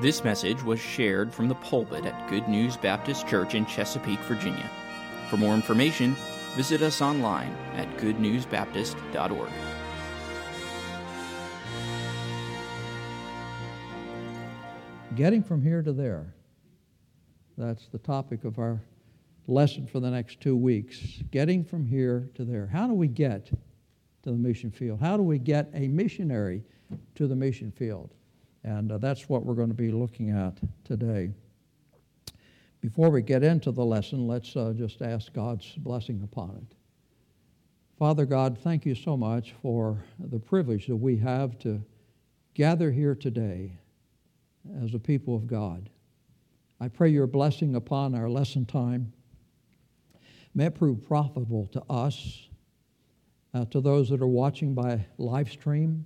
This message was shared from the pulpit at Good News Baptist Church in Chesapeake, Virginia. For more information, visit us online at goodnewsbaptist.org. Getting from here to there. That's the topic of our lesson for the next two weeks. Getting from here to there. How do we get to the mission field? How do we get a missionary to the mission field? And uh, that's what we're going to be looking at today. Before we get into the lesson, let's uh, just ask God's blessing upon it. Father God, thank you so much for the privilege that we have to gather here today as a people of God. I pray your blessing upon our lesson time. May it prove profitable to us, uh, to those that are watching by live stream.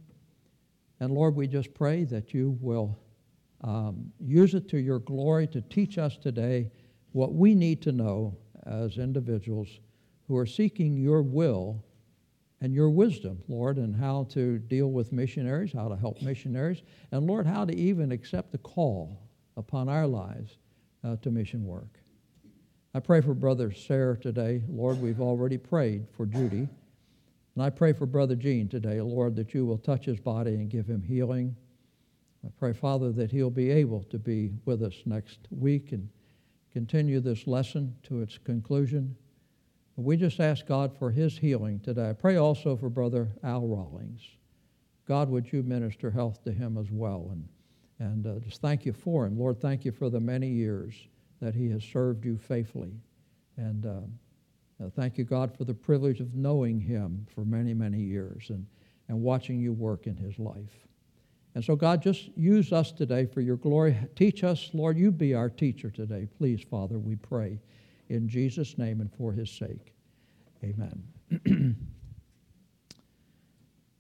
And Lord, we just pray that you will um, use it to your glory to teach us today what we need to know as individuals who are seeking your will and your wisdom, Lord, and how to deal with missionaries, how to help missionaries, and Lord, how to even accept the call upon our lives uh, to mission work. I pray for Brother Sarah today. Lord, we've already prayed for Judy. And I pray for Brother Gene today, Lord, that you will touch his body and give him healing. I pray, Father, that he'll be able to be with us next week and continue this lesson to its conclusion. We just ask God for his healing today. I pray also for Brother Al Rawlings. God, would you minister health to him as well? And, and uh, just thank you for him. Lord, thank you for the many years that he has served you faithfully. And uh, uh, thank you, God, for the privilege of knowing him for many, many years and, and watching you work in his life. And so, God, just use us today for your glory. Teach us, Lord, you be our teacher today. Please, Father, we pray in Jesus' name and for his sake. Amen.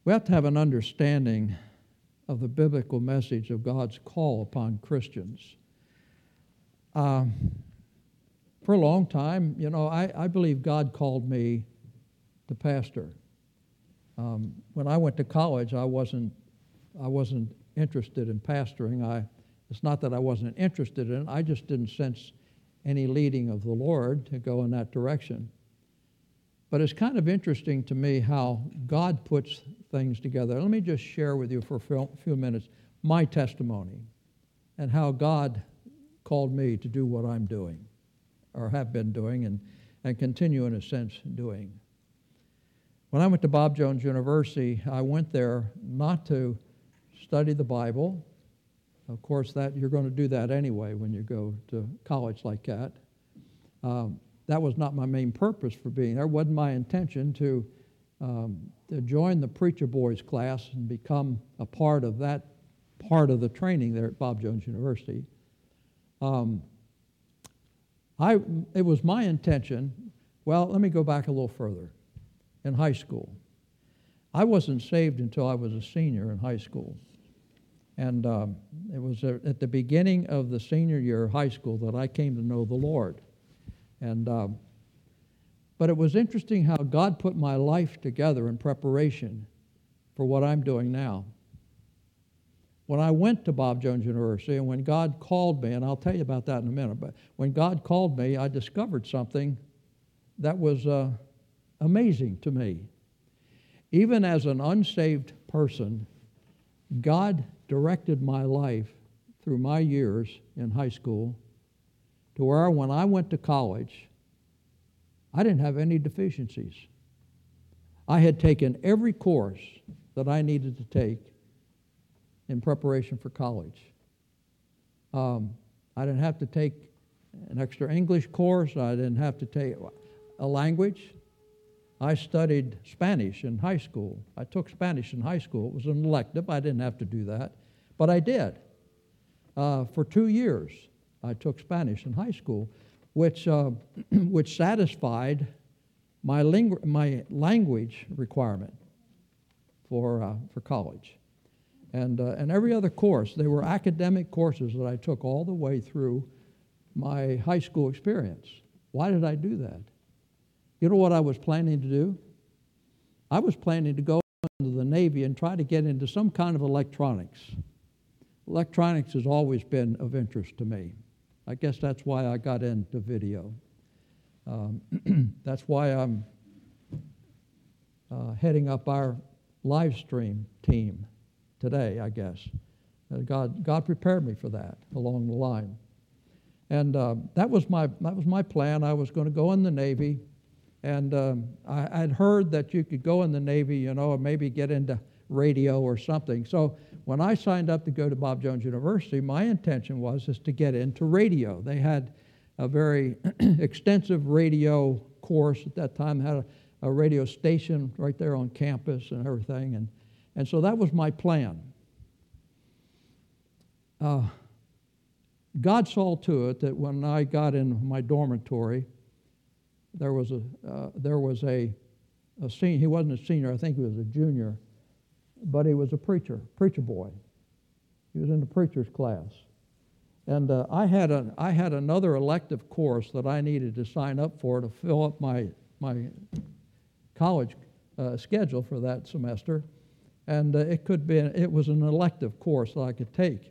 we have to have an understanding of the biblical message of God's call upon Christians. Um, for a long time, you know, I, I believe God called me to pastor. Um, when I went to college, I wasn't, I wasn't interested in pastoring. I, it's not that I wasn't interested in it, I just didn't sense any leading of the Lord to go in that direction. But it's kind of interesting to me how God puts things together. Let me just share with you for a few minutes my testimony and how God called me to do what I'm doing or have been doing and, and continue in a sense doing. When I went to Bob Jones University, I went there not to study the Bible. Of course, that you're going to do that anyway when you go to college like that. Um, that was not my main purpose for being there. It wasn't my intention to, um, to join the preacher boys class and become a part of that part of the training there at Bob Jones University. Um, I, it was my intention, well, let me go back a little further. In high school, I wasn't saved until I was a senior in high school. And um, it was at the beginning of the senior year of high school that I came to know the Lord. And, um, but it was interesting how God put my life together in preparation for what I'm doing now when I went to Bob Jones University and when God called me, and I'll tell you about that in a minute, but when God called me, I discovered something that was uh, amazing to me. Even as an unsaved person, God directed my life through my years in high school to where when I went to college, I didn't have any deficiencies. I had taken every course that I needed to take in preparation for college. Um, I didn't have to take an extra English course. I didn't have to take a language. I studied Spanish in high school. I took Spanish in high school. It was an elective. I didn't have to do that, but I did. Uh, for two years, I took Spanish in high school, which, uh, which satisfied my, ling- my language requirement for, uh, for college and, uh, and every other course. They were academic courses that I took all the way through my high school experience. Why did I do that? You know what I was planning to do? I was planning to go into the Navy and try to get into some kind of electronics. electronics has always been of interest to me. I guess that's why I got into video. Um, that's why I'm uh, heading up our live stream team today, I guess. Uh, God, God prepared me for that along the line. And uh, that, was my, that was my plan. I was going to go in the Navy. And um, I, I'd heard that you could go in the Navy, you know, and maybe get into radio or something. So when I signed up to go to Bob Jones University, my intention was is to get into radio. They had a very extensive radio course at that time, had a, a, radio station right there on campus and everything. And, and so that was my plan. Uh, God saw to it that when I got in my dormitory, there was a, uh, there was a, a senior, he wasn't a senior, I think he was a junior, but he was a preacher, preacher boy. He was in the preacher's class. And uh, I, had a, I had another elective course that I needed to sign up for to fill up my, my college uh, schedule for that semester. And uh, it could be, it was an elective course that I could take.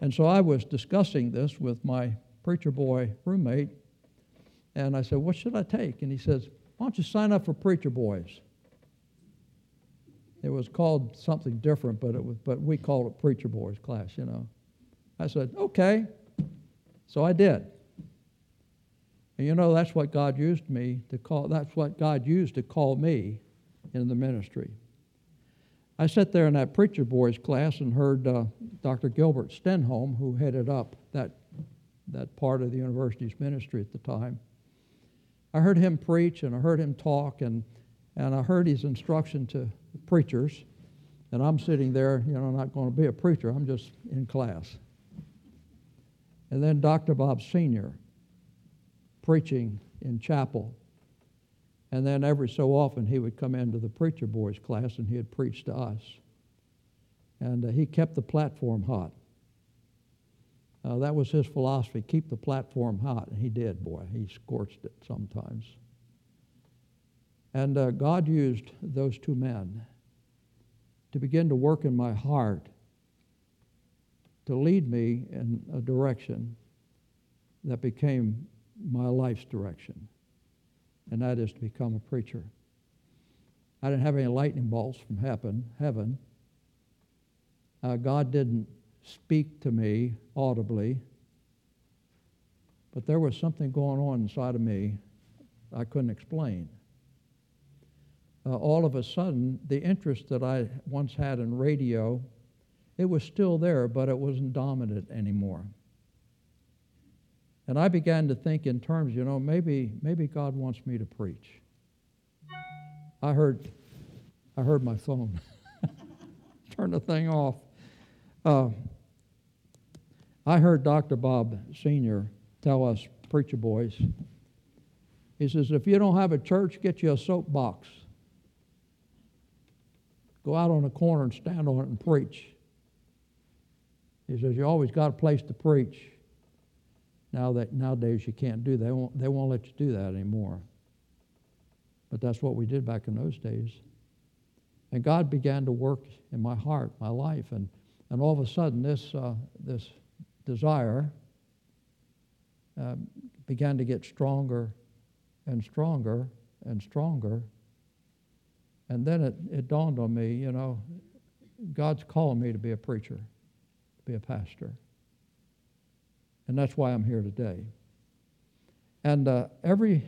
And so I was discussing this with my preacher boy roommate, and I said, What should I take? And he says, Why don't you sign up for Preacher Boys? It was called something different, but, it was, but we called it Preacher Boys class, you know. I said, Okay. So I did. And you know, that's what God used me to call, that's what God used to call me in the ministry. I sat there in that preacher boys class and heard uh, Dr. Gilbert Stenholm, who headed up that, that part of the university's ministry at the time. I heard him preach and I heard him talk and, and I heard his instruction to preachers. And I'm sitting there, you know, not going to be a preacher, I'm just in class. And then Dr. Bob Sr. preaching in chapel and then every so often he would come into the preacher boys class and he'd preach to us. And uh, he kept the platform hot. Uh, that was his philosophy keep the platform hot. And he did, boy. He scorched it sometimes. And uh, God used those two men to begin to work in my heart to lead me in a direction that became my life's direction and that is to become a preacher. I didn't have any lightning bolts from heaven. Heaven. Uh, God didn't speak to me audibly, but there was something going on inside of me I couldn't explain. Uh, all of a sudden, the interest that I once had in radio, it was still there, but it wasn't dominant anymore. And I began to think in terms, you know, maybe, maybe God wants me to preach. I heard, I heard my phone. Turn the thing off. Uh, I heard Dr. Bob Sr. tell us preacher boys, he says, if you don't have a church, get you a soapbox. Go out on a corner and stand on it and preach. He says, you always got a place to preach. Now that nowadays you can't do that. They won't, they won't let you do that anymore. But that's what we did back in those days. And God began to work in my heart, my life, and, and all of a sudden this, uh, this desire uh, began to get stronger and stronger and stronger. And then it, it dawned on me, you know, God's calling me to be a preacher, to be a pastor. And that's why I'm here today. And uh, every,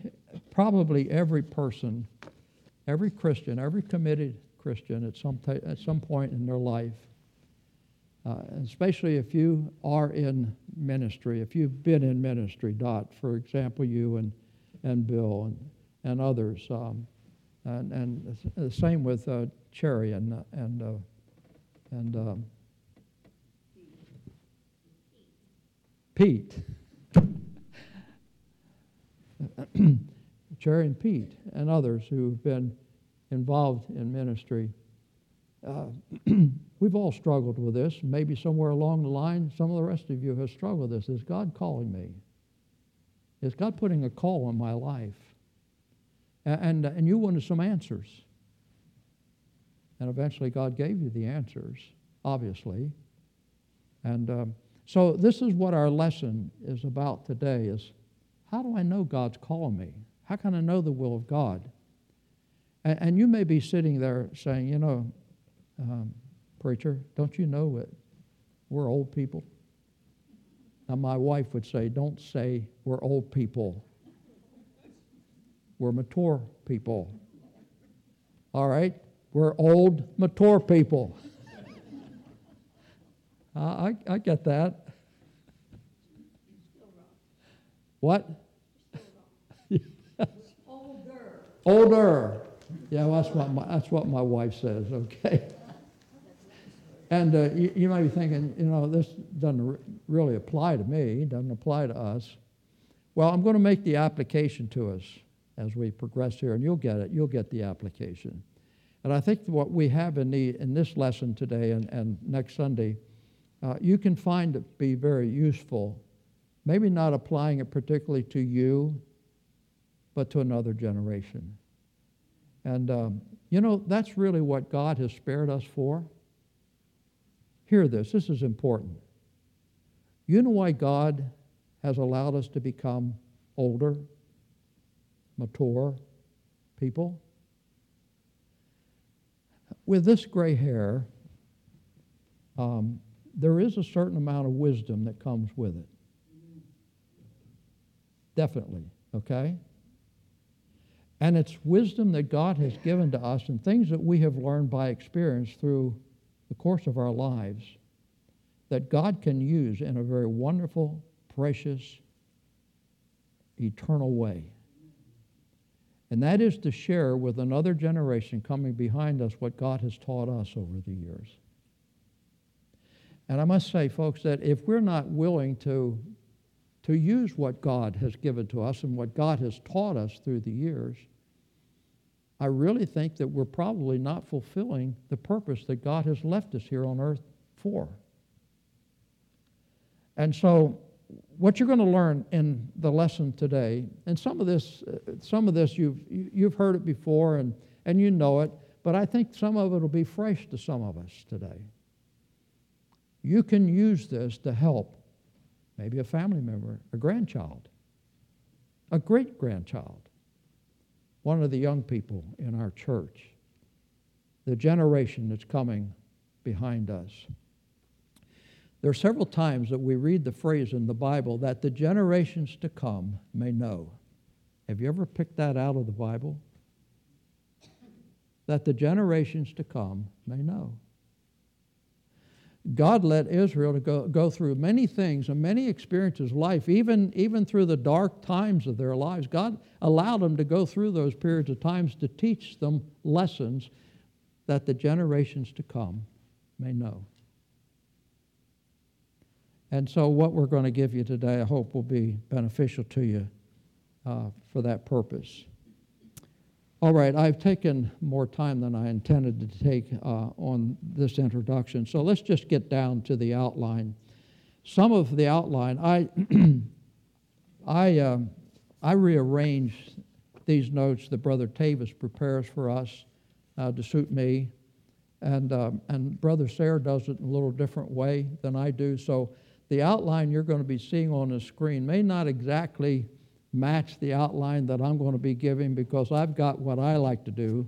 probably every person, every Christian, every committed Christian at some, t- at some point in their life, uh, especially if you are in ministry, if you've been in ministry, Dot, for example, you and, and Bill and, and others, um, and, and the same with uh, Cherry and, and, uh, and um, Pete. Jerry and Pete and others who've been involved in ministry. Uh, we've all struggled with this. Maybe somewhere along the line, some of the rest of you have struggled with this. Is God calling me? Is God putting a call on my life? And, and, and you wanted some answers. And eventually God gave you the answers, obviously. And um, so this is what our lesson is about today is how do I know God's calling me? How can I know the will of God? And, and you may be sitting there saying, you know, um, preacher, don't you know it? We're old people. Now, my wife would say, don't say we're old people. We're mature people. All right? We're old, mature people. Uh, I, I get that. What? Older. Older. Yeah, well, that's what my, that's what my wife says, okay? And uh, you, you, might be thinking, you know, this doesn't really apply to me, doesn't apply to us. Well, I'm going to make the application to us as we progress here, and you'll get it. You'll get the application. And I think what we have in, the, in this lesson today and, and next Sunday, uh, you can find it be very useful. Maybe not applying it particularly to you, but to another generation. And, um, you know, that's really what God has spared us for. Hear this, this is important. You know why God has allowed us to become older, mature people? With this gray hair, um, there is a certain amount of wisdom that comes with it. Definitely, okay? And it's wisdom that God has given to us and things that we have learned by experience through the course of our lives that God can use in a very wonderful, precious, eternal way. And that is to share with another generation coming behind us what God has taught us over the years. And I must say, folks, that if we're not willing to, to use what God has given to us and what God has taught us through the years, I really think that we're probably not fulfilling the purpose that God has left us here on earth for. And so what you're going to learn in the lesson today, and some of this, some of this you've, you've heard it before and, and you know it, but I think some of it will be fresh to some of us today. You can use this to help maybe a family member, a grandchild, a great grandchild, one of the young people in our church, the generation that's coming behind us. There are several times that we read the phrase in the Bible that the generations to come may know. Have you ever picked that out of the Bible? That the generations to come may know. God let Israel to go, go through many things and many experiences of life, even, even through the dark times of their lives. God allowed them to go through those periods of times to teach them lessons that the generations to come may know. And so, what we're going to give you today, I hope, will be beneficial to you uh, for that purpose. All right, I've taken more time than I intended to take uh, on this introduction, so let's just get down to the outline. Some of the outline, I, I, uh, I rearranged these notes that Brother Tavis prepares for us uh, to suit me, and, um, and Brother Sarah does it in a little different way than I do, so the outline you're going to be seeing on the screen may not exactly match the outline that I'm going to be giving because I've got what I like to do,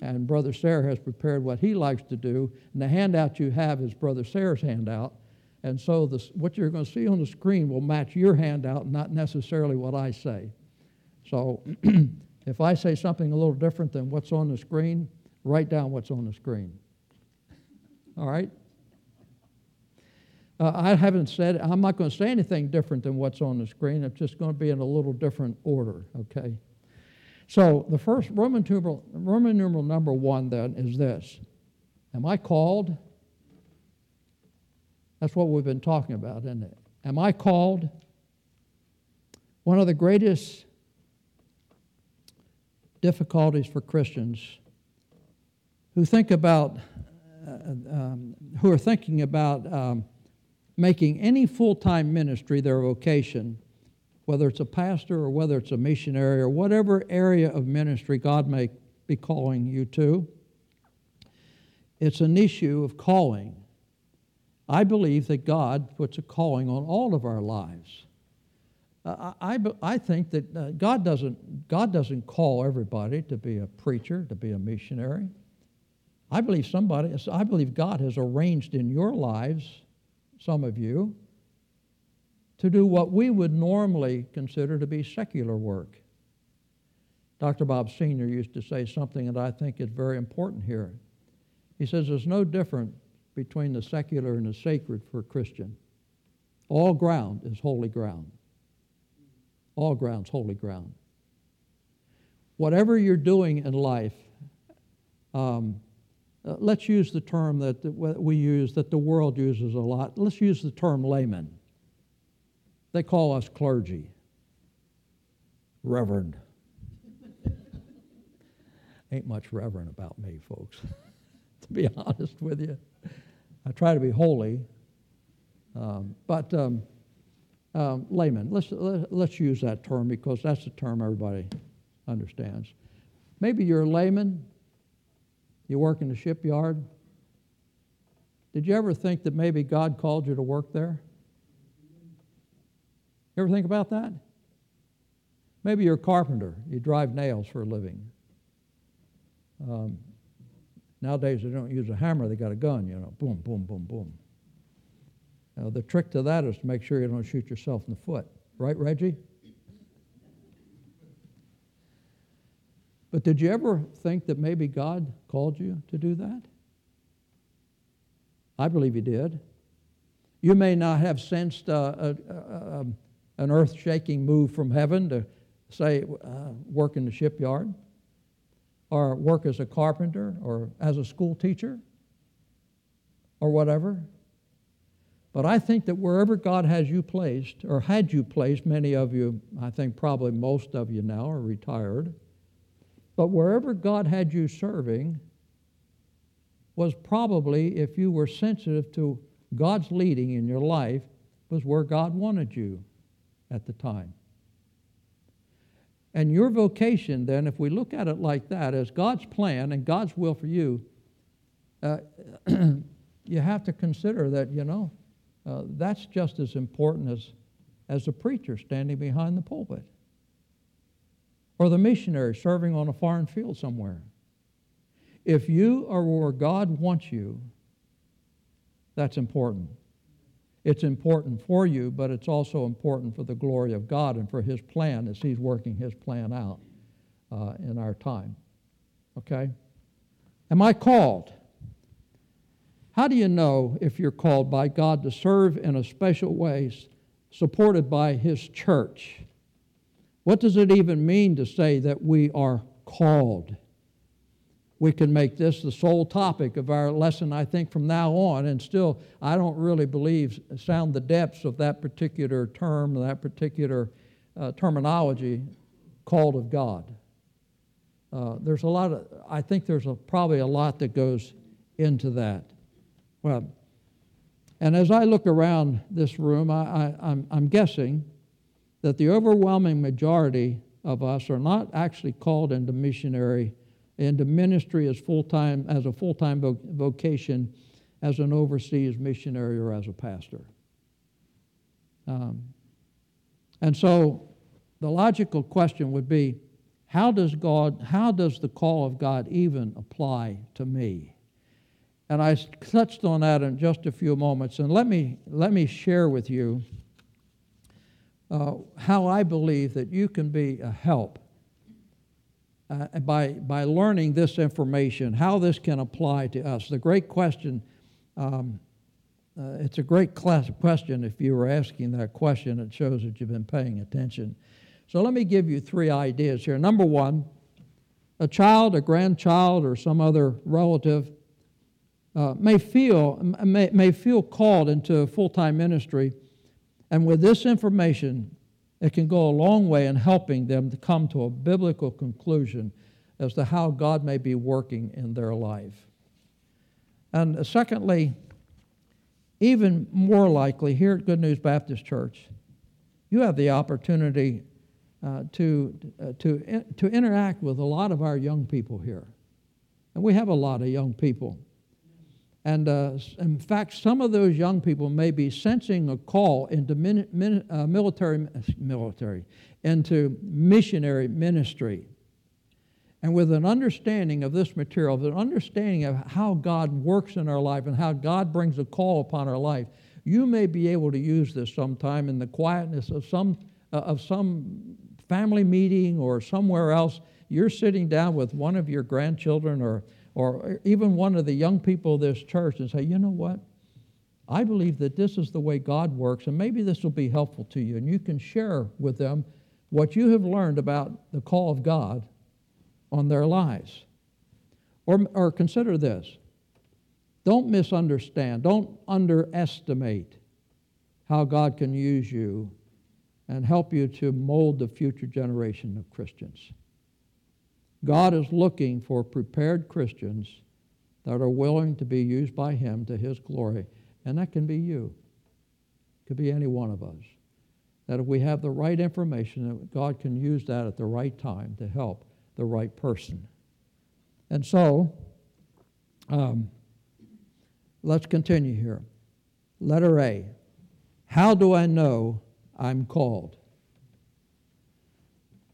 and Brother Sarah has prepared what he likes to do, and the handout you have is Brother Sarah's handout. And so this, what you're going to see on the screen will match your handout, not necessarily what I say. So if I say something a little different than what's on the screen, write down what's on the screen. All right? Uh, I haven't said, I'm not going to say anything different than what's on the screen. It's just going to be in a little different order, okay? So the first Roman numeral, Roman numeral number one then is this Am I called? That's what we've been talking about, isn't it? Am I called? One of the greatest difficulties for Christians who think about, uh, um, who are thinking about um, making any full time ministry their vocation, whether it's a pastor or whether it's a missionary or whatever area of ministry God may be calling you to. It's an issue of calling. I believe that God puts a calling on all of our lives. Uh, I, I, think that uh, God, doesn't, God doesn't call everybody to be a preacher, to be a missionary. I believe somebody, I believe God has arranged in your lives, some of you, to do what we would normally consider to be secular work. Dr. Bob Sr. used to say something that I think is very important here. He says there's no difference between the secular and the sacred for a Christian. All ground is holy ground. All ground's holy ground. Whatever you're doing in life, um, uh, let's use the term that, we use, that the world uses a lot. Let's use the term layman. They call us clergy, reverend. Ain't much reverend about me, folks, to be honest with you. I try to be holy, um, but um, um, layman, let's, let's use that term because that's the term everybody understands. Maybe you're a layman, you work in the shipyard. Did you ever think that maybe God called you to work there? You ever think about that? Maybe you're a carpenter, you drive nails for a living. Um, nowadays, they don't use a hammer, they got a gun, you know, boom, boom, boom, boom. Now, the trick to that is to make sure you don't shoot yourself in the foot. Right, Reggie? But did you ever think that maybe God called you to do that? I believe He did. You may not have sensed uh, a, a, a, an earth shaking move from heaven to say, uh, work in the shipyard, or work as a carpenter, or as a school teacher, or whatever. But I think that wherever God has you placed, or had you placed, many of you, I think probably most of you now are retired but wherever God had you serving was probably, if you were sensitive to God's leading in your life, was where God wanted you at the time. And your vocation, then, if we look at it like that, as God's plan and God's will for you, uh, you have to consider that, you know, uh, that's just as important as, as a preacher standing behind the pulpit or the missionary serving on a foreign field somewhere. If you are where God wants you, that's important. It's important for you, but it's also important for the glory of God and for His plan as He's working His plan out uh, in our time. Okay? Am I called? How do you know if you're called by God to serve in a special way, supported by His church? What does it even mean to say that we are called? We can make this the sole topic of our lesson, I think, from now on, and still, I don't really believe, sound the depths of that particular term, that particular uh, terminology, called of God. Uh, there's a lot of, I think there's a, probably a lot that goes into that. Well, and as I look around this room, I, I, I'm, I'm guessing that the overwhelming majority of us are not actually called into missionary, into ministry as full-time, as a full-time vocation, as an overseas missionary or as a pastor. Um, and so the logical question would be, how does God, how does the call of God even apply to me? And I touched on that in just a few moments. And let me, let me share with you uh, how I believe that you can be a help uh, by, by learning this information, how this can apply to us. The great question, um, uh, it's a great question if you were asking that question. It shows that you've been paying attention. So let me give you three ideas here. Number one, a child, a grandchild, or some other relative uh, may, feel, may, may feel called into full time ministry and with this information, it can go a long way in helping them to come to a biblical conclusion as to how God may be working in their life. And secondly, even more likely, here at Good News Baptist Church, you have the opportunity uh, to, uh, to, to interact with a lot of our young people here. And we have a lot of young people. And uh, in fact, some of those young people may be sensing a call into min, min, uh, military, military, into missionary ministry. And with an understanding of this material, with an understanding of how God works in our life and how God brings a call upon our life, you may be able to use this sometime in the quietness of some, uh, of some family meeting or somewhere else. You're sitting down with one of your grandchildren or, or even one of the young people of this church and say, you know what? I believe that this is the way God works, and maybe this will be helpful to you. And you can share with them what you have learned about the call of God on their lives. Or, or consider this don't misunderstand, don't underestimate how God can use you and help you to mold the future generation of Christians. God is looking for prepared Christians that are willing to be used by Him to His glory, and that can be you. It could be any one of us. That if we have the right information, that God can use that at the right time to help the right person. And so, um, let's continue here. Letter A How do I know I'm called?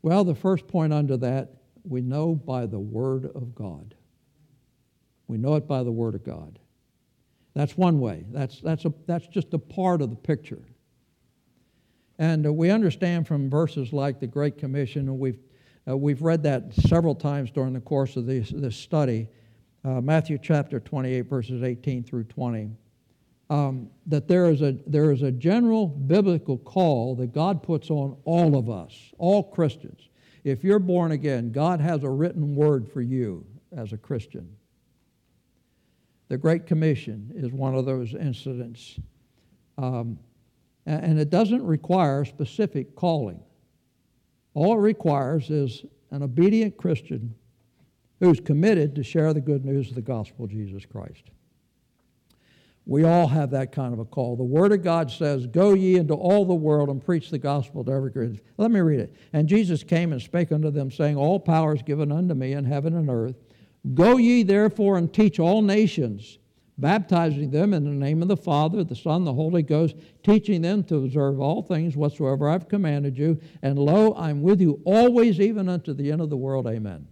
Well, the first point under that, we know by the Word of God. We know it by the Word of God. That's one way. That's, that's, a, that's just a part of the picture. And uh, we understand from verses like the Great Commission, and we've uh, we've read that several times during the course of this, this study, uh, Matthew chapter 28, verses 18 through 20. Um, that there is, a, there is a general biblical call that God puts on all of us, all Christians. If you're born again, God has a written word for you as a Christian. The Great Commission is one of those incidents. Um, and it doesn't require specific calling. All it requires is an obedient Christian who's committed to share the good news of the gospel of Jesus Christ. We all have that kind of a call. The Word of God says, Go ye into all the world and preach the gospel to every creature. Let me read it. And Jesus came and spake unto them, saying, All power is given unto me in heaven and earth. Go ye therefore and teach all nations baptizing them in the name of the Father, the Son, the Holy Ghost, teaching them to observe all things whatsoever I've commanded you. And lo, I'm with you always, even unto the end of the world. Amen.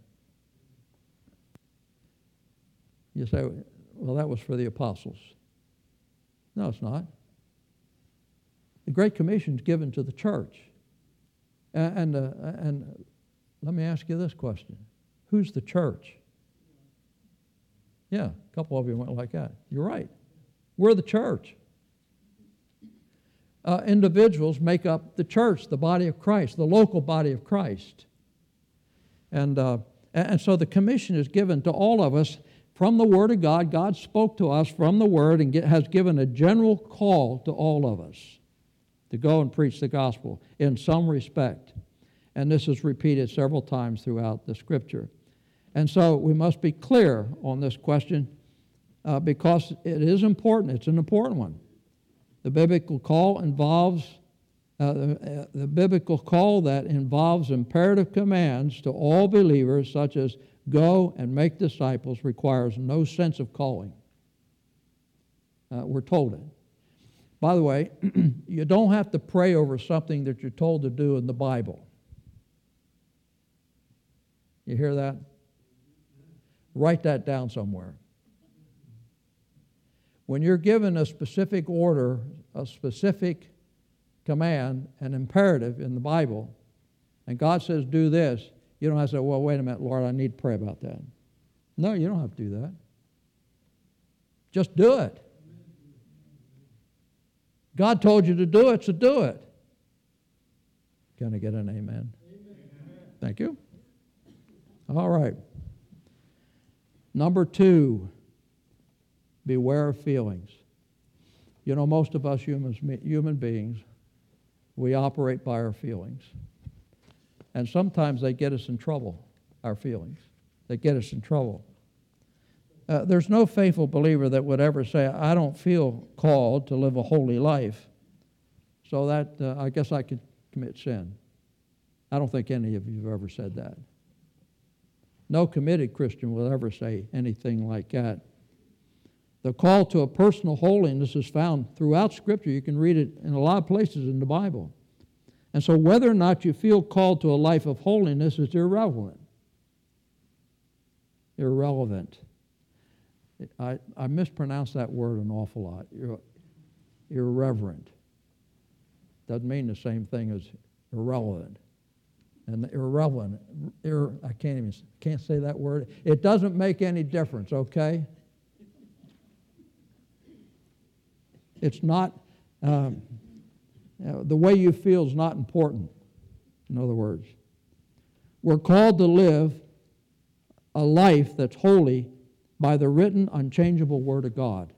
You say, well, that was for the apostles. No, it's not. The Great Commission is given to the church. And, uh, and let me ask you this question Who's the church? Yeah, a couple of you went like that. You're right. We're the church. Uh, individuals make up the church, the body of Christ, the local body of Christ. And, uh, and so the commission is given to all of us from the Word of God. God spoke to us from the Word and get, has given a general call to all of us to go and preach the gospel in some respect. And this is repeated several times throughout the Scripture. And so we must be clear on this question uh, because it is important. It's an important one. The biblical call involves uh, the, uh, the biblical call that involves imperative commands to all believers, such as go and make disciples, requires no sense of calling. Uh, we're told it. By the way, you don't have to pray over something that you're told to do in the Bible. You hear that? Write that down somewhere. When you're given a specific order, a specific command, an imperative in the Bible, and God says, do this, you don't have to say, well, wait a minute, Lord, I need to pray about that. No, you don't have to do that. Just do it. God told you to do it, so do it. Can I get an amen? amen? Thank you. All right. Number two, beware of feelings. You know, most of us humans, human beings, we operate by our feelings. And sometimes they get us in trouble, our feelings. They get us in trouble. Uh, there's no faithful believer that would ever say, I don't feel called to live a holy life, so that uh, I guess I could commit sin. I don't think any of you have ever said that. No committed Christian will ever say anything like that. The call to a personal holiness is found throughout Scripture. You can read it in a lot of places in the Bible. And so, whether or not you feel called to a life of holiness is irrelevant. Irrelevant. I, I mispronounced that word an awful lot. Ir- irreverent. Doesn't mean the same thing as irrelevant. And irrelevant, ir, I can't even can't say that word. It doesn't make any difference, okay? It's not um, Uh, the way you feel is not important. In other words, we're called to live a life that's holy by the written, unchangeable Word of God.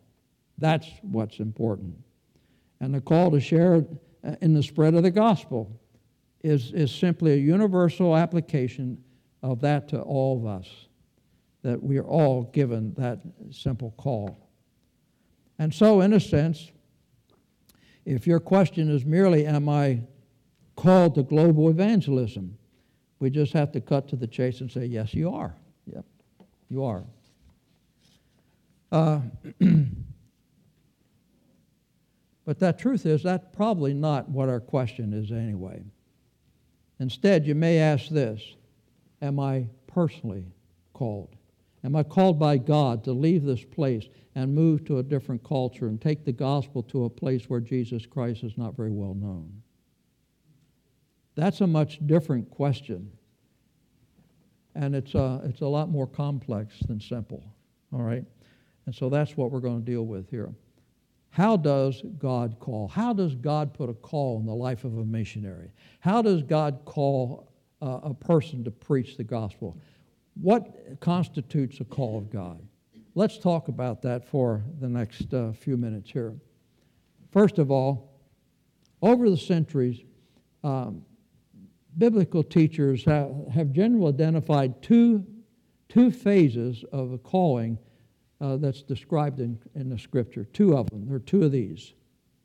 That's what's important. And the call to share uh, in the spread of the gospel is, is simply a universal application of that to all of us, that we are all given that simple call. And so, in a sense, if your question is merely, Am I called to global evangelism? We just have to cut to the chase and say, Yes, you are. Yep, you are. Uh, but that truth is, that's probably not what our question is anyway. Instead, you may ask this Am I personally called? Am I called by God to leave this place and move to a different culture and take the gospel to a place where Jesus Christ is not very well known? That's a much different question. And it's a, it's a lot more complex than simple. All right? And so that's what we're going to deal with here. How does God call? How does God put a call in the life of a missionary? How does God call uh, a person to preach the gospel? What constitutes a call of God? Let's talk about that for the next uh, few minutes here. First of all, over the centuries, um, biblical teachers have, have generally identified two, two phases of a calling uh, that's described in, in the scripture. Two of them. There are two of these,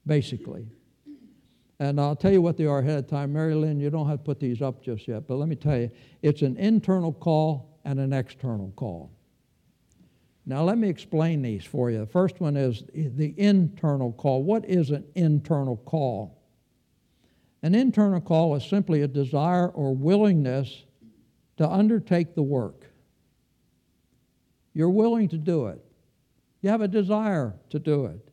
basically. And I'll tell you what they are ahead of time. Mary Lynn, you don't have to put these up just yet, but let me tell you it's an internal call and an external call. Now, let me explain these for you. The first one is the internal call. What is an internal call? An internal call is simply a desire or willingness to undertake the work. You're willing to do it. You have a desire to do it.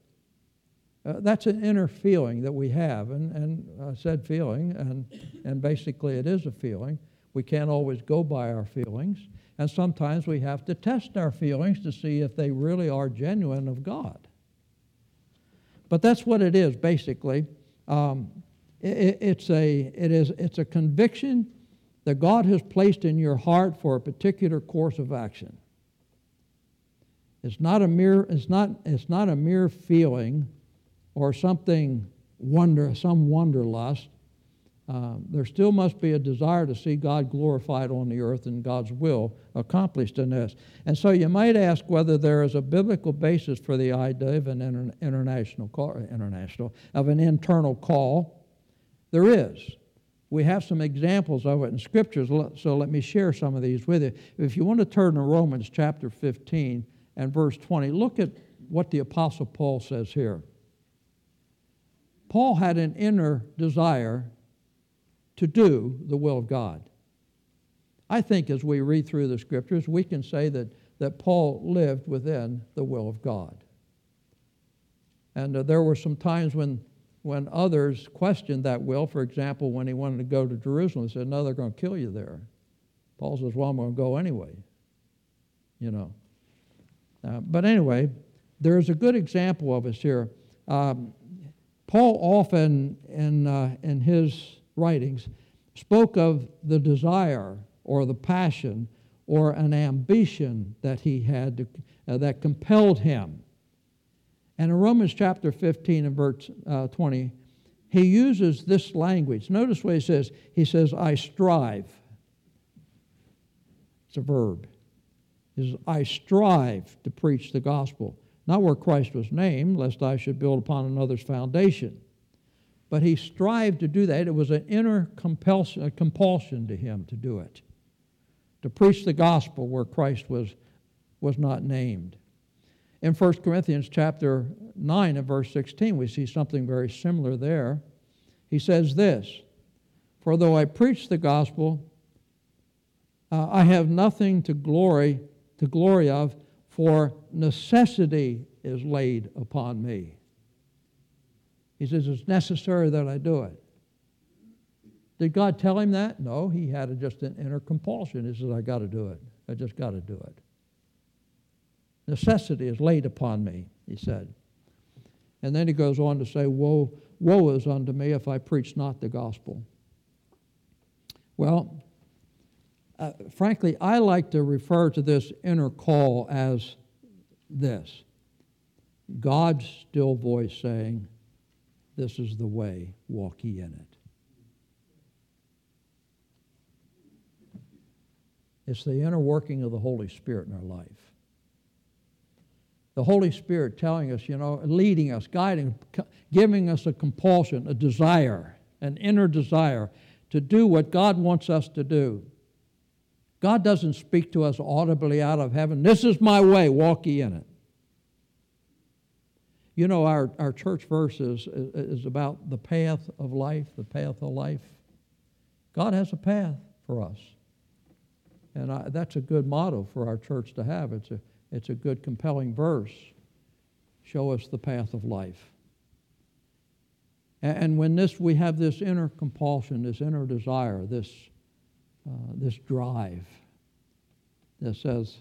Uh, that's an inner feeling that we have, and, and I said feeling, and, and basically it is a feeling. We can't always go by our feelings, and sometimes we have to test our feelings to see if they really are genuine of God. But that's what it is, basically. Um, it, it's, a, it is, it's a conviction that God has placed in your heart for a particular course of action. It's not a mere, it's not, it's not a mere feeling or something wonder, some wanderlust. Um, there still must be a desire to see God glorified on the earth and God's will accomplished in this. And so you might ask whether there is a biblical basis for the idea of an inter- international call, international of an internal call. There is. We have some examples of it in scriptures, so let me share some of these with you. If you want to turn to Romans chapter 15, and verse 20. Look at what the Apostle Paul says here. Paul had an inner desire to do the will of God. I think as we read through the scriptures, we can say that, that Paul lived within the will of God. And uh, there were some times when, when others questioned that will. For example, when he wanted to go to Jerusalem, he said, No, they're going to kill you there. Paul says, Well, I'm going to go anyway. You know. Uh, but anyway, there's a good example of us here. Um, Paul often, in, uh, in his writings, spoke of the desire or the passion or an ambition that he had to, uh, that compelled him. And in Romans chapter 15 and verse uh, 20, he uses this language. Notice what he says. He says, I strive. It's a verb is I strive to preach the gospel, not where Christ was named, lest I should build upon another's foundation. But he strived to do that. It was an inner compulsion, compulsion to him to do it, to preach the gospel where Christ was, was not named. In 1 Corinthians chapter 9 and verse 16, we see something very similar there. He says this For though I preach the gospel, uh, I have nothing to glory to glory of, for necessity is laid upon me. He says it's necessary that I do it. Did God tell him that? No, he had a, just an inner compulsion. He says, I got to do it. I just got to do it. Necessity is laid upon me, he said. And then he goes on to say, Woe, woe is unto me if I preach not the gospel. Well, uh, frankly, I like to refer to this inner call as this God's still voice saying, This is the way, walk ye in it. It's the inner working of the Holy Spirit in our life. The Holy Spirit telling us, you know, leading us, guiding, giving us a compulsion, a desire, an inner desire to do what God wants us to do. God doesn't speak to us audibly out of heaven. This is my way, walk ye in it. You know, our, our church verse is, is about the path of life, the path of life. God has a path for us. And I, that's a good motto for our church to have. It's a, it's a good, compelling verse. Show us the path of life. And, and when this, we have this inner compulsion, this inner desire, this uh, this drive that says,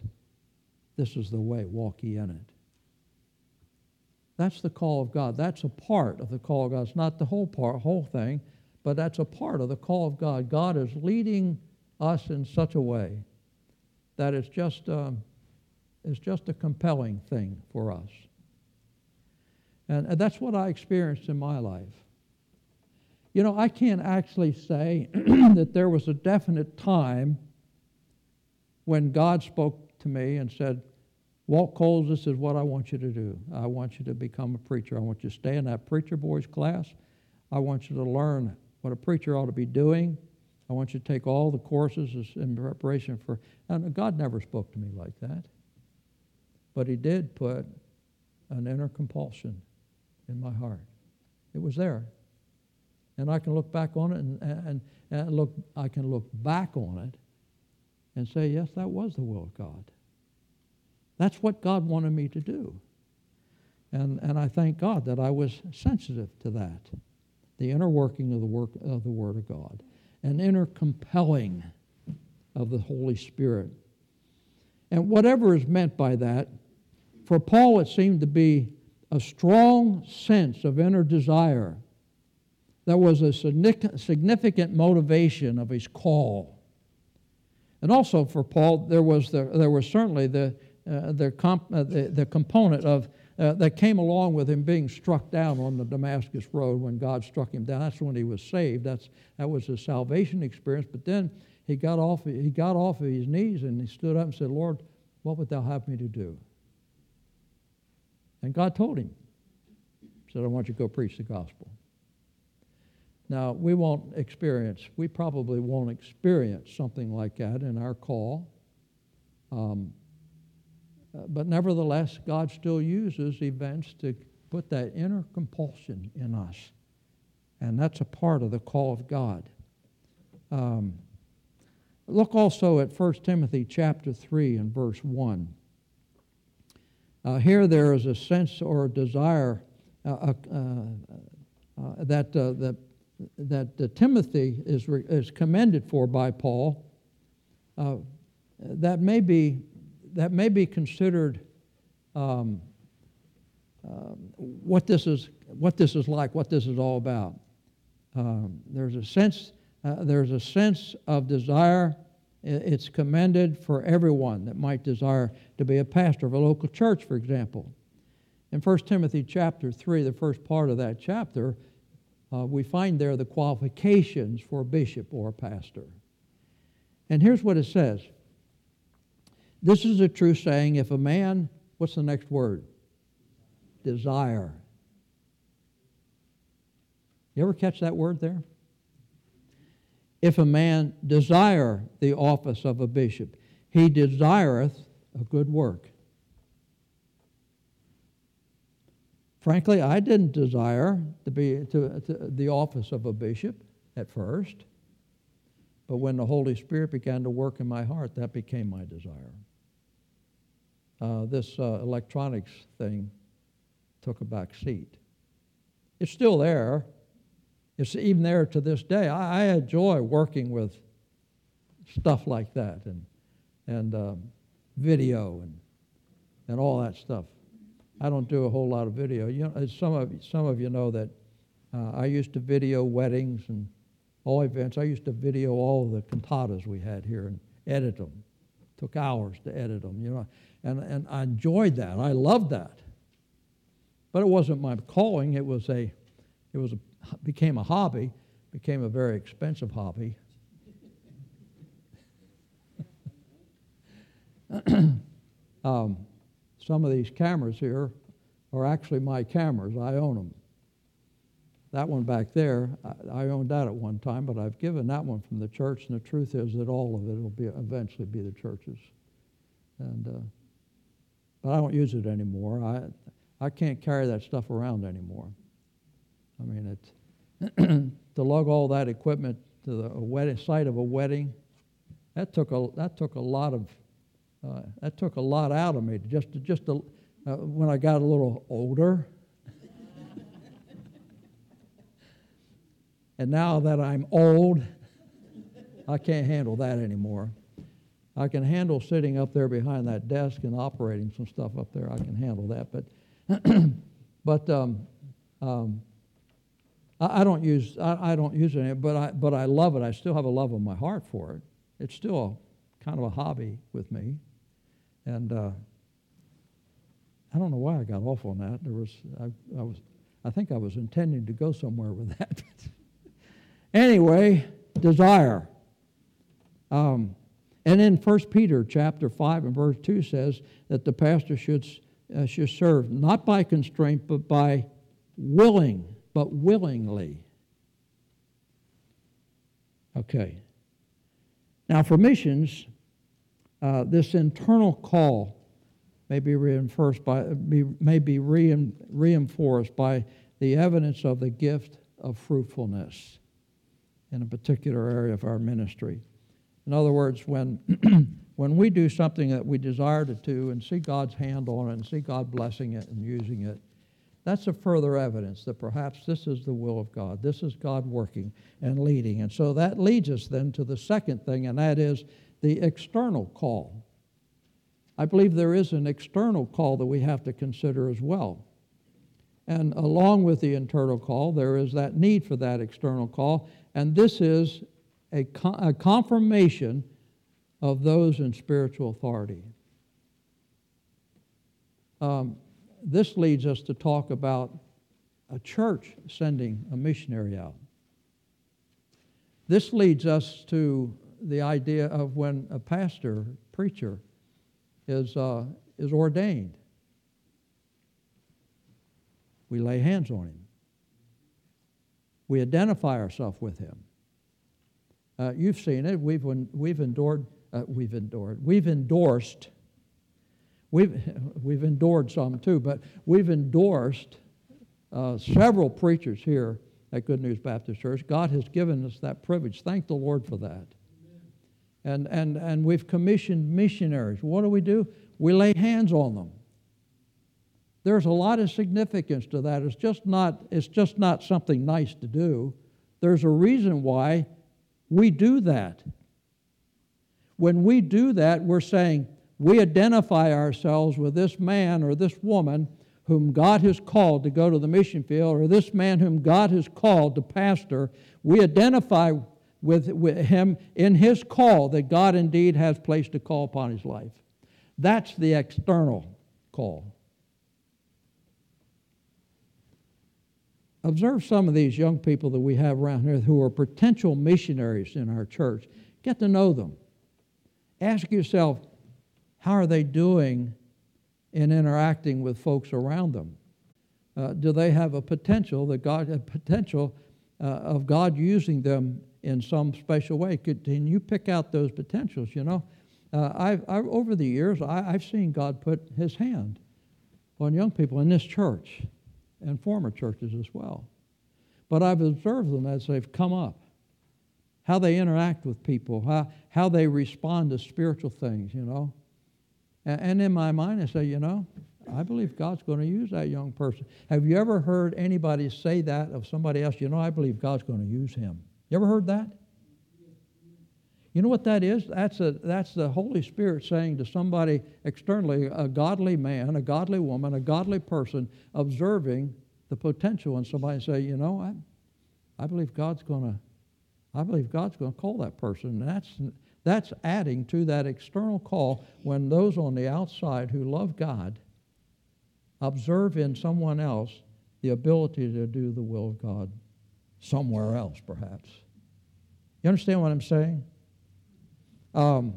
This is the way, walk ye in it. That's the call of God. That's a part of the call of God. It's not the whole part, whole thing, but that's a part of the call of God. God is leading us in such a way that it's just, um, it's just a compelling thing for us. And, and that's what I experienced in my life. You know, I can't actually say that there was a definite time when God spoke to me and said, Walt Coles, this is what I want you to do. I want you to become a preacher. I want you to stay in that preacher boys class. I want you to learn what a preacher ought to be doing. I want you to take all the courses in preparation for. And God never spoke to me like that. But He did put an inner compulsion in my heart. It was there. And I can look back on it and, and, and look, I can look back on it and say, yes, that was the will of God. That's what God wanted me to do. And, and I thank God that I was sensitive to that, the inner working of the work of the Word of God, an inner compelling of the Holy Spirit. And whatever is meant by that, for Paul it seemed to be a strong sense of inner desire there was a significant motivation of his call. And also for Paul, there was, the, there was certainly the, uh, the, comp, uh, the, the, component of, uh, that came along with him being struck down on the Damascus Road when God struck him down. That's when he was saved. That's, that was his salvation experience. But then he got, off, he got off of his knees and he stood up and said, Lord, what would thou have me to do? And God told him, said, I want you to go preach the gospel. Now, we won't experience, we probably won't experience something like that in our call. Um, but nevertheless, God still uses events to put that inner compulsion in us. And that's a part of the call of God. Um, look also at 1 Timothy chapter 3 and verse 1. Uh, here there is a sense or a desire uh, uh, uh that, uh, that that uh, Timothy is, re, is commended for by Paul, that, may be, that may be considered um, uh, what, this is, what this is like, what this is all about. Um, there's, a sense, uh, there's a sense of desire. It's commended for everyone that might desire to be a pastor of a local church, for example. In 1 Timothy chapter 3, the first part of that chapter, uh, we find there the qualifications for a bishop or a pastor. And here's what it says This is a true saying if a man, what's the next word? Desire. You ever catch that word there? If a man desire the office of a bishop, he desireth a good work. frankly, I didn't desire to be to, to the office of a bishop at first. But when the Holy Spirit began to work in my heart, that became my desire. Uh, this uh, electronics thing took a back seat. It's still there. It's even there to this day. I, I enjoy working with stuff like that and, and um, video and, and all that stuff. I don't do a whole lot of video. You know, some of some of you know that uh, I used to video weddings and all events. I used to video all the cantatas we had here and edit them. Took hours to edit them, you know, and and I enjoyed that. I loved that. But it wasn't my calling. It was a, it was a, became a hobby, became a very expensive hobby. um, some of these cameras here are actually my cameras. I own them. That one back there, I, owned that at one time, but I've given that one from the church, and the truth is that all of it will be eventually be the church's. And uh, but I don't use it anymore. I I can't carry that stuff around anymore. I mean, it's to lug all that equipment to the wedding, site of a wedding. That took a that took a lot of uh, that took a lot out of me. Just just to, uh, when I got a little older, and now that I'm old, I can't handle that anymore. I can handle sitting up there behind that desk and operating some stuff up there. I can handle that, but but um, um, I, I, don't use I, I, don't use it, but I but I love it. I still have a love in my heart for it. It's still a, kind of a hobby with me. And uh, I don't know why I got off on that. There was I, I was I think I was intending to go somewhere with that. anyway, desire. Um, and in 1 Peter chapter 5 and verse 2 says that the pastor should, uh, should serve not by constraint, but by willing, but willingly. Okay. Now, for missions, uh, this internal call may be reinforced by, may be reinforced by the evidence of the gift of fruitfulness in a particular area of our ministry. In other words, when, when we do something that we desire to do and see God's hand on it and see God blessing it and using it, that's a further evidence that perhaps this is the will of God. This is God working and leading. And so that leads us then to the second thing, and that is the external call. I believe there is an external call that we have to consider as well. And along with the internal call, there is that need for that external call, and this is a, a confirmation of those in spiritual authority. Um, this leads us to talk about a church sending a missionary out. This leads us to the idea of when a pastor, preacher, is, uh, is ordained. We lay hands on him. We identify ourselves with him. Uh, you've seen it. We've, we've endured, uh, we've endured, we've endorsed, we've, we've endured some too, but we've endorsed uh, several preachers here at Good News Baptist Church. God has given us that privilege. Thank the Lord for that. And, and, and we've commissioned missionaries. What do we do? We lay hands on them. There's a lot of significance to that. It's just not, it's just not something nice to do. There's a reason why we do that. When we do that, we're saying we identify ourselves with this man or this woman whom God has called to go to the mission field, or this man whom God has called to pastor. We identify with, with him in his call that God indeed has placed a call upon his life. That's the external call. Observe some of these young people that we have around here who are potential missionaries in our church. Get to know them. Ask yourself, how are they doing in interacting with folks around them? Uh, do they have a potential that God, a potential uh, of God using them in some special way. Can you pick out those potentials? You know, uh, I've, I've, over the years, I, have seen God put His hand on young people in this church. And former churches as well. But I've observed them as they've come up, how they interact with people, how, how they respond to spiritual things, you know. And, and in my mind, I say, you know, I believe God's going to use that young person. Have you ever heard anybody say that of somebody else? You know, I believe God's going to use him. You ever heard that? You know what that is? That's, a, that's the Holy Spirit saying to somebody externally, a godly man, a godly woman, a godly person, observing the potential in somebody and say, you know, I, I believe God's going to, I believe God's going to call that person. And that's, that's adding to that external call when those on the outside who love God observe in someone else the ability to do the will of God somewhere else, perhaps. You understand what I'm saying? Um,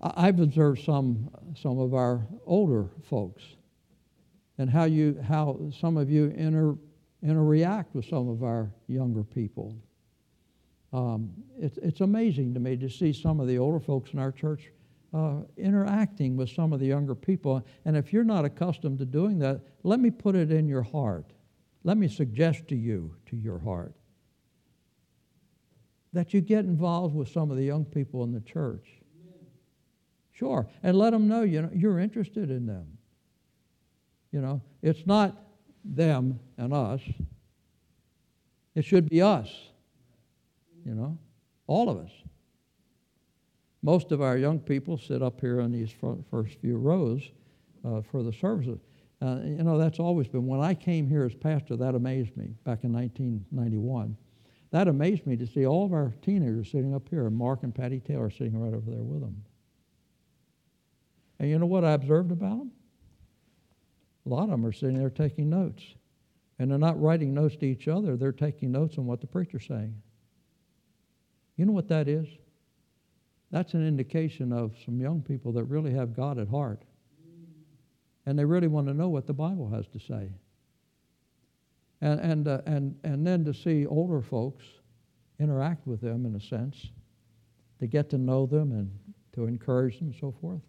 I've observed some, some of our older folks and how, you, how some of you inter, interact with some of our younger people. Um, it's, it's amazing to me to see some of the older folks in our church uh, interacting with some of the younger people. And if you're not accustomed to doing that, let me put it in your heart. Let me suggest to you, to your heart, that you get involved with some of the young people in the church. Sure, and let them know you know you're interested in them. You know, it's not them and us. It should be us. You know, all of us. Most of our young people sit up here in these first few rows uh, for the services. Uh, you know, that's always been. When I came here as pastor, that amazed me back in 1991 that amazed me to see all of our teenagers sitting up here, and Mark and Patty Taylor sitting right over there with them. And you know what I observed about them? A lot of them are sitting there taking notes. And they're not writing notes to each other, they're taking notes on what the preacher's saying. You know what that is? That's an indication of some young people that really have God at heart. And they really want to know what the Bible has to say. And, and, uh, and, and then to see older folks interact with them in a sense, to get to know them and to encourage them and so forth.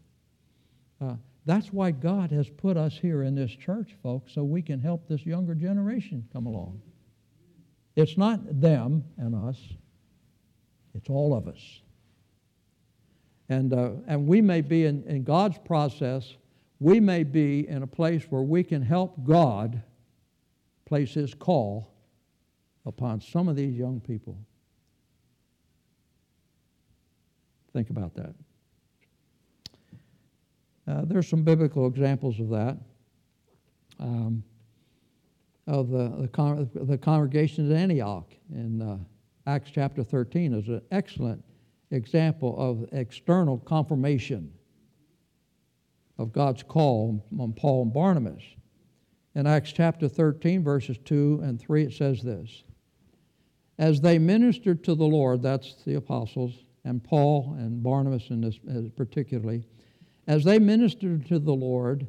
Uh, that's why God has put us here in this church, folks, so we can help this younger generation come along. It's not them and us, it's all of us. And, uh, and we may be in, in God's process, we may be in a place where we can help God place his call upon some of these young people. Think about that. Uh, there's some biblical examples of that. Um, of the, the, con- the congregation at Antioch in uh, Acts chapter 13 is an excellent example of external confirmation of God's call on Paul and Barnabas. In Acts chapter 13, verses 2 and 3, it says this As they ministered to the Lord, that's the apostles, and Paul and Barnabas in this particularly, as they ministered to the Lord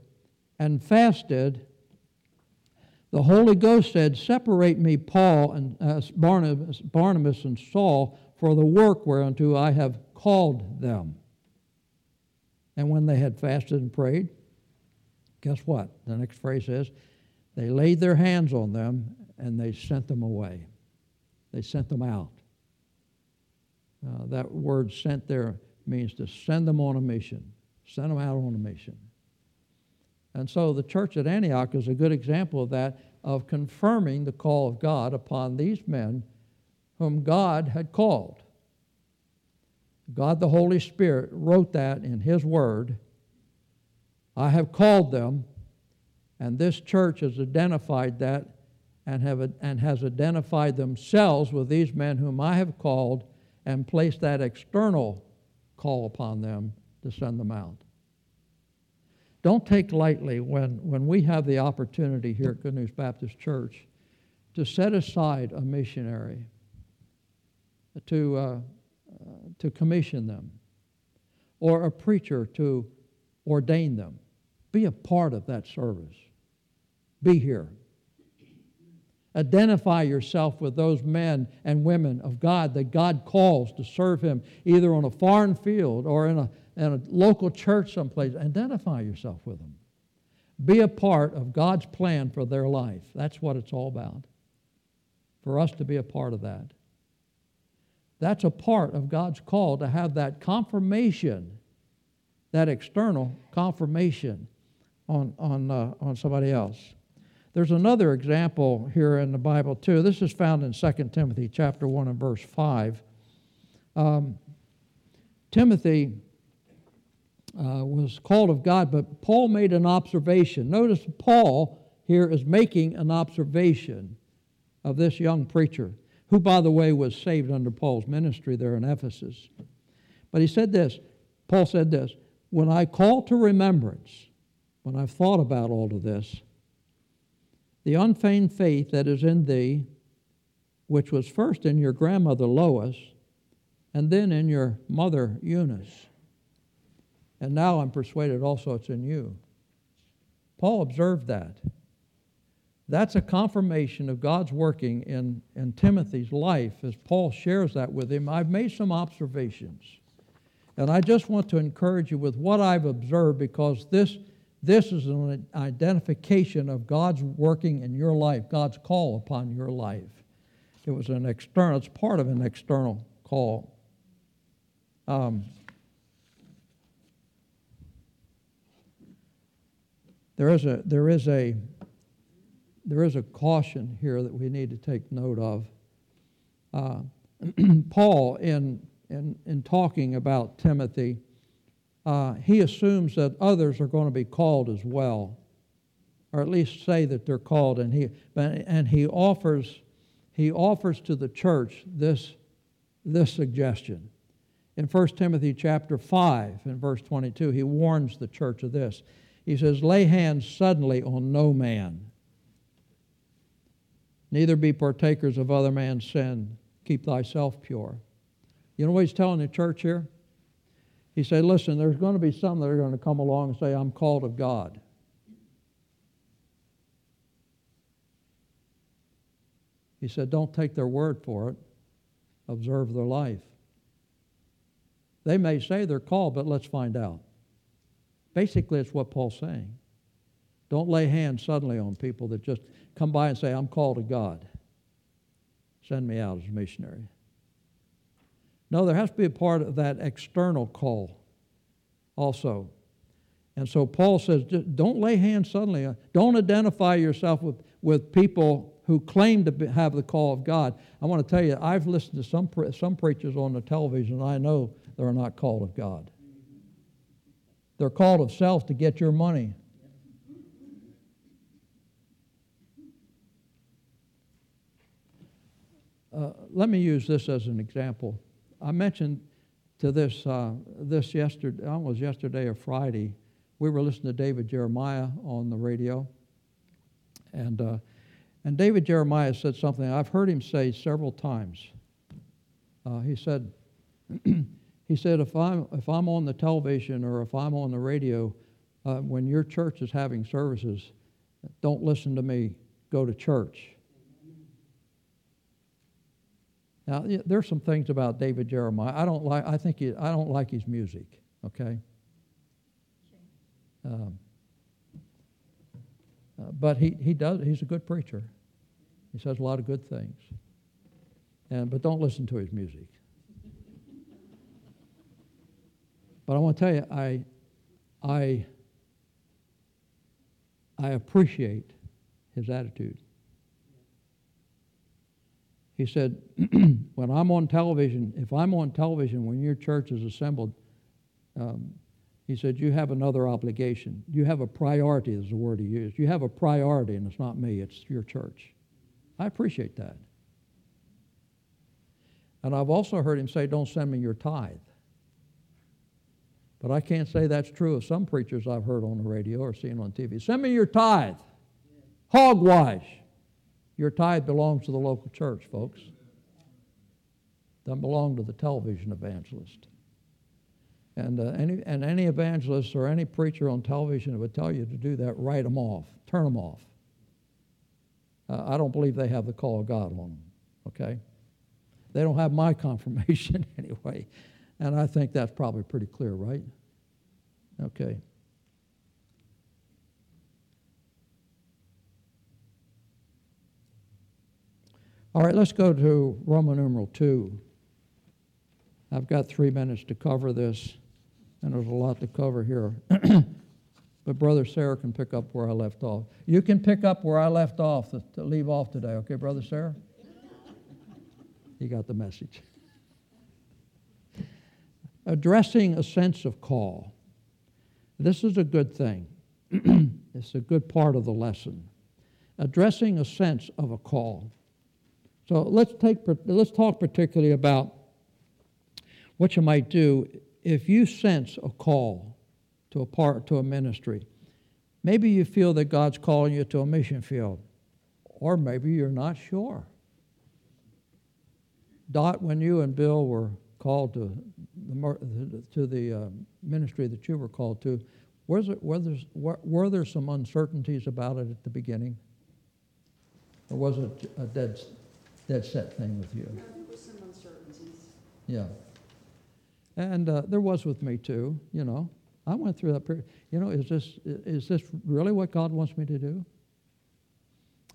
and fasted, the Holy Ghost said, Separate me, Paul and uh, Barnabas, Barnabas and Saul, for the work whereunto I have called them. And when they had fasted and prayed, guess what? The next phrase says, they laid their hands on them and they sent them away. They sent them out. Uh, that word sent there means to send them on a mission, send them out on a mission. And so the church at Antioch is a good example of that, of confirming the call of God upon these men whom God had called. God the Holy Spirit wrote that in His Word. I have called them and this church has identified that and, have, and has identified themselves with these men whom I have called and placed that external call upon them to send them out. Don't take lightly when, when we have the opportunity here at Good News Baptist Church to set aside a missionary, to, uh, uh, to commission them, or a preacher to ordain them. Be a part of that service. Be here. Identify yourself with those men and women of God that God calls to serve Him, either on a foreign field or in a, in a local church someplace. Identify yourself with them. be a part of God's plan for their life. That's what it's all about. For us to be a part of that. That's a part of God's call to have that confirmation, that external confirmation on, on, uh, on somebody else. There's another example here in the Bible too. This is found in 2 Timothy chapter 1 and verse 5. Um, Timothy uh, was called of God, but Paul made an observation. Notice Paul here is making an observation of this young preacher, who, by the way, was saved under Paul's ministry there in Ephesus. But he said this Paul said this When I call to remembrance, when I've thought about all of this, the unfeigned faith that is in thee, which was first in your grandmother Lois, and then in your mother Eunice and now I'm persuaded also it's in you. Paul observed that. That's a confirmation of God's working in, in Timothy's life as Paul shares that with him. I've made some observations. And I just want to encourage you with what I've observed because this, this is an identification of God's working in your life, God's call upon your life. It was an external, it's part of an external call. Um, There is a, there is a, there is a caution here that we need to take note of. Uh, Paul, in, in, in talking about Timothy, uh, he assumes that others are going to be called as well, or at least say that they're called, and he, and he offers, he offers to the church this, this suggestion. In 1 Timothy chapter 5, in verse 22, he warns the church of this. He says, Lay hands suddenly on no man. Neither be partakers of other man's sin. Keep thyself pure. You know what he's telling the church here? He said, Listen, there's going to be some that are going to come along and say, I'm called of God. He said, Don't take their word for it, observe their life. They may say they're called, but let's find out. Basically, it's what Paul's saying. Don't lay hands suddenly on people that just come by and say, I'm called to God. Send me out as a missionary. No, there has to be a part of that external call also. And so Paul says, don't lay hands suddenly. Don't identify yourself with, with people who claim to be, have the call of God. I want to tell you, I've listened to some, some preachers on the television, I know they're not called of God. They're called of self to get your money. Uh, let me use this as an example. I mentioned to this uh, this yesterday, almost yesterday or Friday. We were listening to David Jeremiah on the radio, and uh, and David Jeremiah said something I've heard him say several times. Uh, he said. He said, if I'm, if I'm on the television or if I'm on the radio, uh, when your church is having services, don't listen to me, go to church. Now, there's some things about David Jeremiah. I don't like. I think he, I don't like his music. Okay. Um, uh, but he, he does. He's a good preacher. He says a lot of good things. And but don't listen to his music. But I want to tell you, I, I, I appreciate his attitude. He said, when I'm on television, if I'm on television when your church is assembled, um, he said, you have another obligation. You have a priority, is the word he used. You have a priority, and it's not me, it's your church. I appreciate that. And I've also heard him say, don't send me your tithe. But I can't say that's true of some preachers I've heard on the radio or seen on TV. Send me your tithe. Hogwash. Your tithe belongs to the local church, folks. Doesn't belong to the television evangelist. And, uh, any, and any evangelist or any preacher on television would tell you to do that, write them off, turn them off. Uh, I don't believe they have the call of God on them, okay? They don't have my confirmation anyway. And I think that's probably pretty clear, right? Okay. All right, let's go to Roman numeral 2. I've got three minutes to cover this, and there's a lot to cover here. but Brother Sarah can pick up where I left off. You can pick up where I left off to, to leave off today, okay, Brother Sarah? You got the message. Addressing a sense of call. This is a good thing. it's a good part of the lesson. Addressing a sense of a call. So let's, take, let's talk particularly about what you might do if you sense a call to a part to a ministry. Maybe you feel that God's calling you to a mission field, or maybe you're not sure. Dot, when you and Bill were called to the, to the uh, ministry that you were called to, was it, were, there, were there some uncertainties about it at the beginning? Or was it a dead, dead set thing with you? Yeah, there were some uncertainties. Yeah. And uh, there was with me too, you know. I went through that period. You know, is this, is this really what God wants me to do?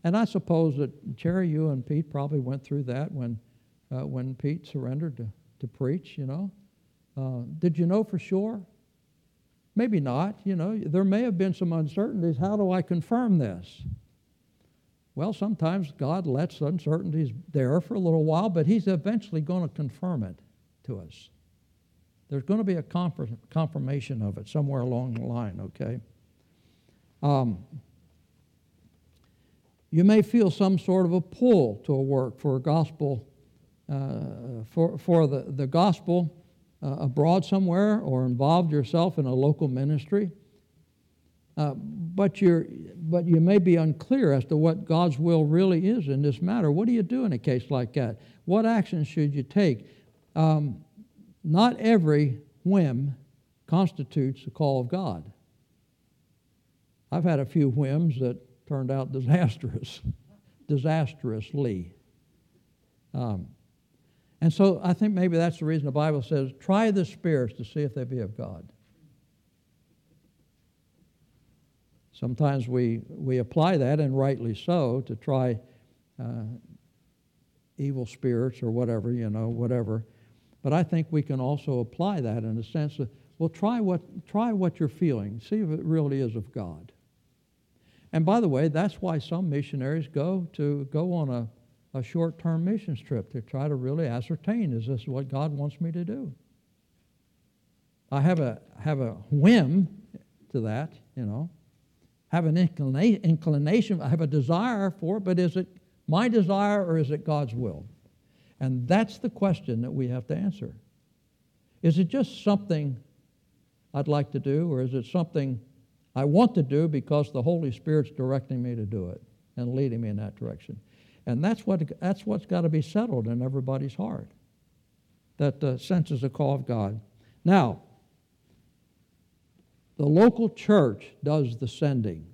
And I suppose that Jerry, you and Pete probably went through that when uh, when Pete surrendered to, to preach, you know. Uh, did you know for sure? Maybe not, you know. There may have been some uncertainties. How do I confirm this? Well, sometimes God lets uncertainties there for a little while, but He's eventually going to confirm it to us. There's going to be a confirmation of it somewhere along the line, okay? Um, you may feel some sort of a pull to a work for a gospel uh, for, for the, the gospel uh, abroad somewhere or involved yourself in a local ministry. Uh, but, you're, but you may be unclear as to what God's will really is in this matter. What do you do in a case like that? What actions should you take? Um, not every whim constitutes the call of God. I've had a few whims that turned out disastrous, disastrously. Um, and so I think maybe that's the reason the Bible says, try the spirits to see if they be of God. Sometimes we, we apply that, and rightly so, to try uh, evil spirits or whatever, you know, whatever. But I think we can also apply that in a sense of, well, try what, try what you're feeling. See if it really is of God. And by the way, that's why some missionaries go to go on a a short term missions trip to try to really ascertain is this what God wants me to do? I have a, have a whim to that, you know, have an inclina- inclination, I have a desire for but is it my desire or is it God's will? And that's the question that we have to answer. Is it just something I'd like to do, or is it something I want to do because the Holy Spirit's directing me to do it and leading me in that direction? And that's, what, that's what's got to be settled in everybody's heart that uh, senses the call of God. Now, the local church does the sending.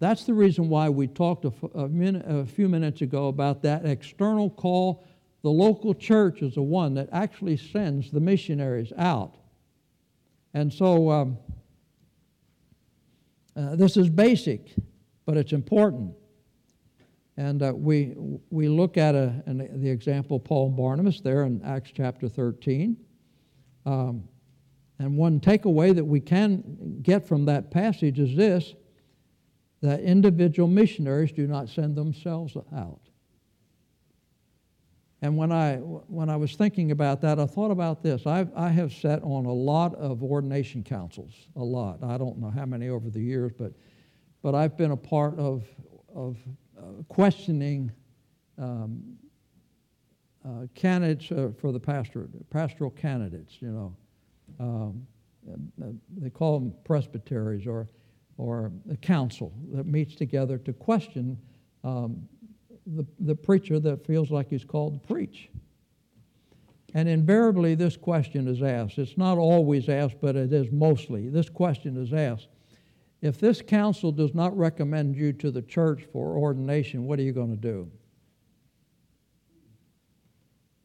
That's the reason why we talked a, a, few minutes ago about that external call. The local church is the one that actually sends the missionaries out. And so um, uh, this is basic, but it's important. And uh, we, we look at a, an, the example Paul and Barnabas there in Acts chapter 13. Um, and one takeaway that we can get from that passage is this that individual missionaries do not send themselves out. And when I, when I was thinking about that, I thought about this. I've, I have sat on a lot of ordination councils, a lot. I don't know how many over the years, but, but I've been a part of, of uh, questioning um, uh, candidates uh, for the pastor, pastoral candidates, you know. Um, uh, they call them presbyteries or, or a council that meets together to question um, the, the preacher that feels like he's called to preach. And invariably, this question is asked. It's not always asked, but it is mostly. This question is asked if this council does not recommend you to the church for ordination, what are you going to do?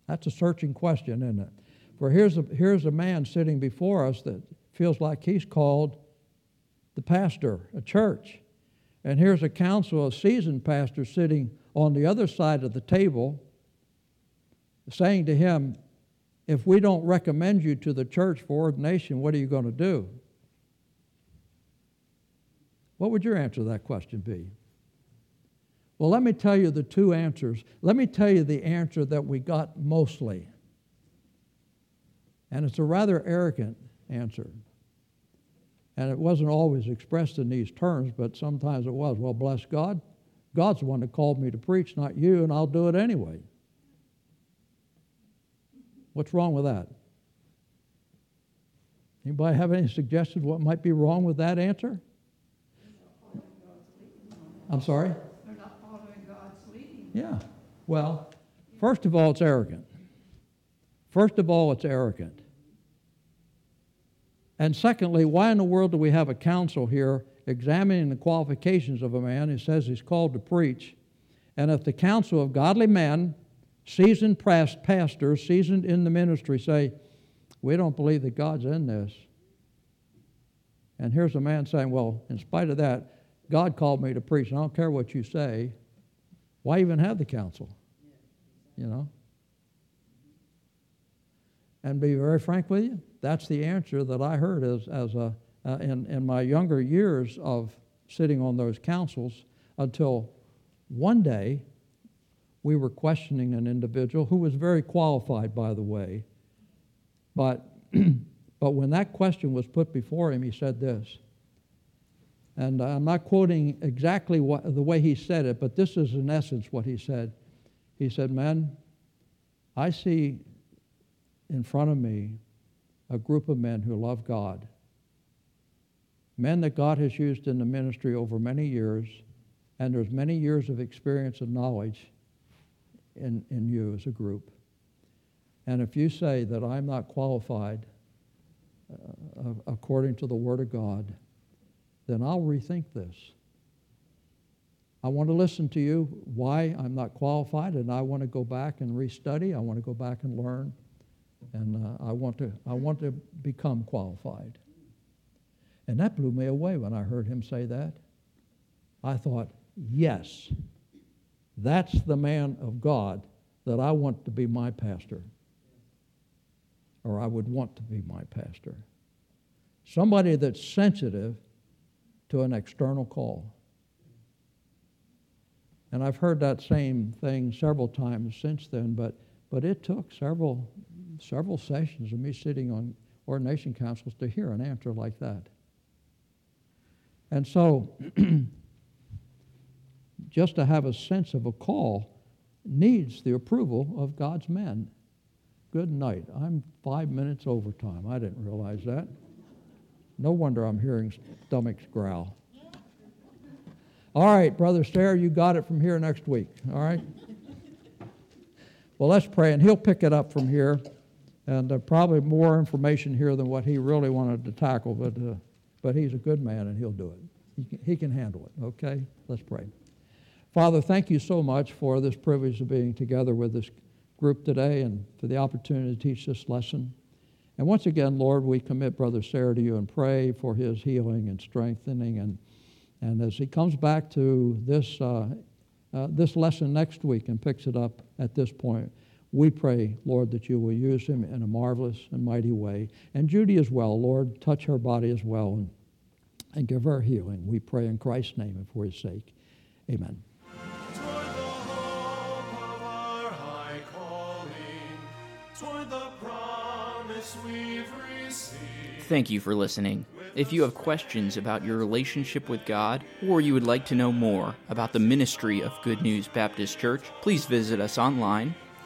That's a searching question, isn't it? For here's a, here's a man sitting before us that feels like he's called the pastor, a church. And here's a council of seasoned pastors sitting on the other side of the table saying to him, If we don't recommend you to the church for ordination, what are you going to do? What would your answer to that question be? Well, let me tell you the two answers. Let me tell you the answer that we got mostly. And it's a rather arrogant answer. And it wasn't always expressed in these terms, but sometimes it was. Well, bless God. God's the one that called me to preach, not you, and I'll do it anyway. What's wrong with that? Anybody have any suggestions what might be wrong with that answer? I'm sorry? They're not following God's leading. Yeah. Well, first of all, it's arrogant. First of all, it's arrogant. And secondly, why in the world do we have a council here examining the qualifications of a man who says he's called to preach? And if the council of godly men, seasoned pastors, seasoned in the ministry, say, We don't believe that God's in this. And here's a man saying, Well, in spite of that, God called me to preach, and I don't care what you say. Why even have the council? You know? And be very frank with you, that's the answer that I heard as, as a, uh, in, in my younger years of sitting on those councils until one day we were questioning an individual who was very qualified, by the way. But, but when that question was put before him, he said this. And I'm not quoting exactly what, the way he said it, but this is in essence what he said. He said, Man, I see in front of me a group of men who love God. Men that God has used in the ministry over many years, and there's many years of experience and knowledge in, in you as a group. And if you say that I'm not qualified uh, according to the Word of God, then I'll rethink this. I want to listen to you why I'm not qualified, and I want to go back and restudy. I want to go back and learn and uh, I want to I want to become qualified. And that blew me away when I heard him say that. I thought, yes, that's the man of God that I want to be my pastor, or I would want to be my pastor. Somebody that's sensitive to an external call. And I've heard that same thing several times since then, but, but it took several several sessions of me sitting on ordination councils to hear an answer like that. And so, just to have a sense of a call needs the approval of God's men. Good night. I'm five minutes over time. I didn't realize that. No wonder I'm hearing stomachs growl. All right, Brother Stair, you got it from here next week. All right? Well, let's pray, and he'll pick it up from here and uh, probably more information here than what he really wanted to tackle, but, uh, but he's a good man and he'll do it. He can, he can handle it, okay? Let's pray. Father, thank you so much for this privilege of being together with this group today and for the opportunity to teach this lesson. And once again, Lord, we commit Brother Sarah to you and pray for his healing and strengthening. And, and as he comes back to this, uh, uh, this lesson next week and picks it up at this point, we pray, Lord, that you will use him in a marvelous and mighty way. And Judy as well, Lord, touch her body as well and, and give her healing. We pray in Christ's name and for his sake. Amen. Thank you for listening. If you have questions about your relationship with God, or you would like to know more about the ministry of Good News Baptist Church, please visit us online